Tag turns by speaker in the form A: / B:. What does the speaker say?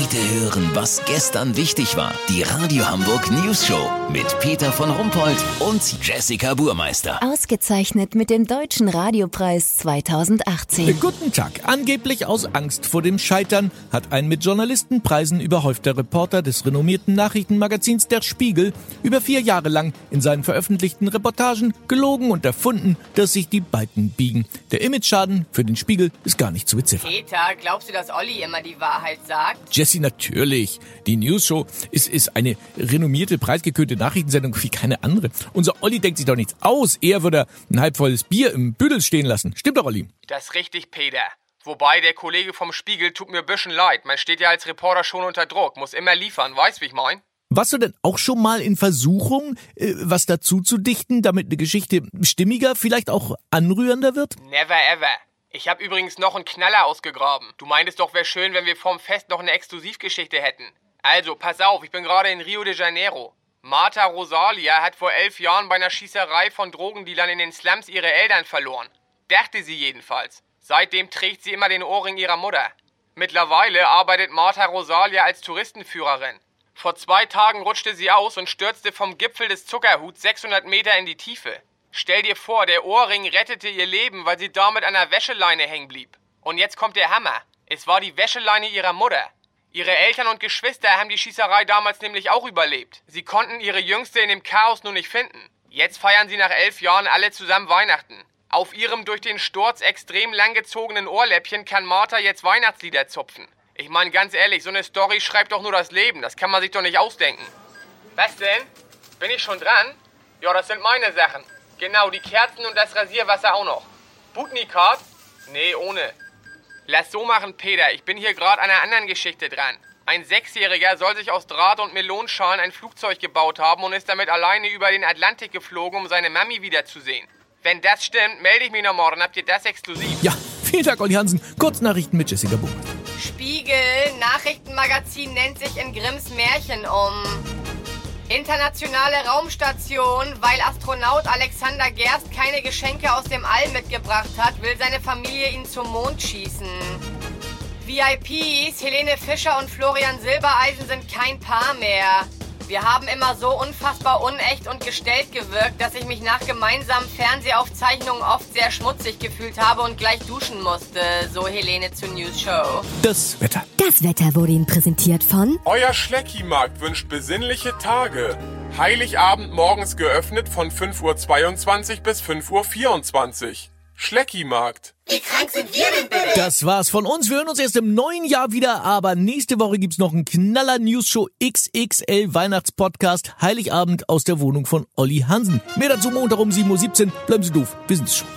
A: Heute hören, was gestern wichtig war. Die Radio Hamburg News Show mit Peter von Rumpold und Jessica Burmeister.
B: Ausgezeichnet mit dem Deutschen Radiopreis 2018.
C: Guten Tag. Angeblich aus Angst vor dem Scheitern hat ein mit Journalistenpreisen überhäufter Reporter des renommierten Nachrichtenmagazins Der Spiegel über vier Jahre lang in seinen veröffentlichten Reportagen gelogen und erfunden, dass sich die Balken biegen. Der Imageschaden für den Spiegel ist gar nicht zu beziffern.
D: Peter, glaubst du, dass Olli immer die Wahrheit sagt?
C: Jesse, natürlich. Die News Show ist, ist eine renommierte, preisgekürte Nachrichtensendung wie keine andere. Unser Olli denkt sich doch nichts aus. Er würde ein halbvolles Bier im Büdel stehen lassen. Stimmt doch, Olli?
E: Das ist richtig, Peter. Wobei, der Kollege vom Spiegel tut mir ein bisschen leid. Man steht ja als Reporter schon unter Druck, muss immer liefern, weißt wie ich mein?
C: Warst du denn auch schon mal in Versuchung, äh, was dazu zu dichten, damit eine Geschichte stimmiger, vielleicht auch anrührender wird?
E: Never ever. Ich habe übrigens noch einen Knaller ausgegraben. Du meintest doch, wäre schön, wenn wir vorm Fest noch eine Exklusivgeschichte hätten. Also, pass auf, ich bin gerade in Rio de Janeiro. Marta Rosalia hat vor elf Jahren bei einer Schießerei von Drogendealern in den Slums ihre Eltern verloren. Dachte sie jedenfalls. Seitdem trägt sie immer den Ohrring ihrer Mutter. Mittlerweile arbeitet Marta Rosalia als Touristenführerin. Vor zwei Tagen rutschte sie aus und stürzte vom Gipfel des Zuckerhuts 600 Meter in die Tiefe. Stell dir vor, der Ohrring rettete ihr Leben, weil sie damit an der Wäscheleine hängen blieb. Und jetzt kommt der Hammer. Es war die Wäscheleine ihrer Mutter. Ihre Eltern und Geschwister haben die Schießerei damals nämlich auch überlebt. Sie konnten ihre Jüngste in dem Chaos nur nicht finden. Jetzt feiern sie nach elf Jahren alle zusammen Weihnachten. Auf ihrem durch den Sturz extrem langgezogenen Ohrläppchen kann Martha jetzt Weihnachtslieder zupfen. Ich meine ganz ehrlich, so eine Story schreibt doch nur das Leben. Das kann man sich doch nicht ausdenken. Was denn? Bin ich schon dran? Ja, das sind meine Sachen. Genau, die Kerzen und das Rasierwasser auch noch. Butnikart? Nee, ohne. Lass so machen, Peter. Ich bin hier gerade an einer anderen Geschichte dran. Ein Sechsjähriger soll sich aus Draht und Melonschalen ein Flugzeug gebaut haben und ist damit alleine über den Atlantik geflogen, um seine Mami wiederzusehen. Wenn das stimmt, melde ich mich noch morgen. Habt ihr das exklusiv?
C: Ja, vielen Dank, Olli Hansen. Kurznachrichten mit Jessica Buch.
D: Spiegel, Nachrichtenmagazin nennt sich in Grimms Märchen um. Internationale Raumstation, weil Astronaut Alexander Gerst keine Geschenke aus dem All mitgebracht hat, will seine Familie ihn zum Mond schießen. VIPs, Helene Fischer und Florian Silbereisen sind kein Paar mehr. Wir haben immer so unfassbar unecht und gestellt gewirkt, dass ich mich nach gemeinsamen Fernsehaufzeichnungen oft sehr schmutzig gefühlt habe und gleich duschen musste, so Helene zur News Show.
C: Das Wetter.
B: Das Wetter wurde Ihnen präsentiert von
F: Euer Schleckimarkt wünscht besinnliche Tage. Heiligabend morgens geöffnet von 5.22 Uhr bis 5.24 Uhr. Schleckimarkt.
C: Das war's von uns. Wir hören uns erst im neuen Jahr wieder, aber nächste Woche gibt's noch einen Knaller News Show XXL Weihnachtspodcast Heiligabend aus der Wohnung von Olli Hansen. Mehr dazu Montag um 7.17 Uhr. Bleiben Sie doof. Wir sind's schon.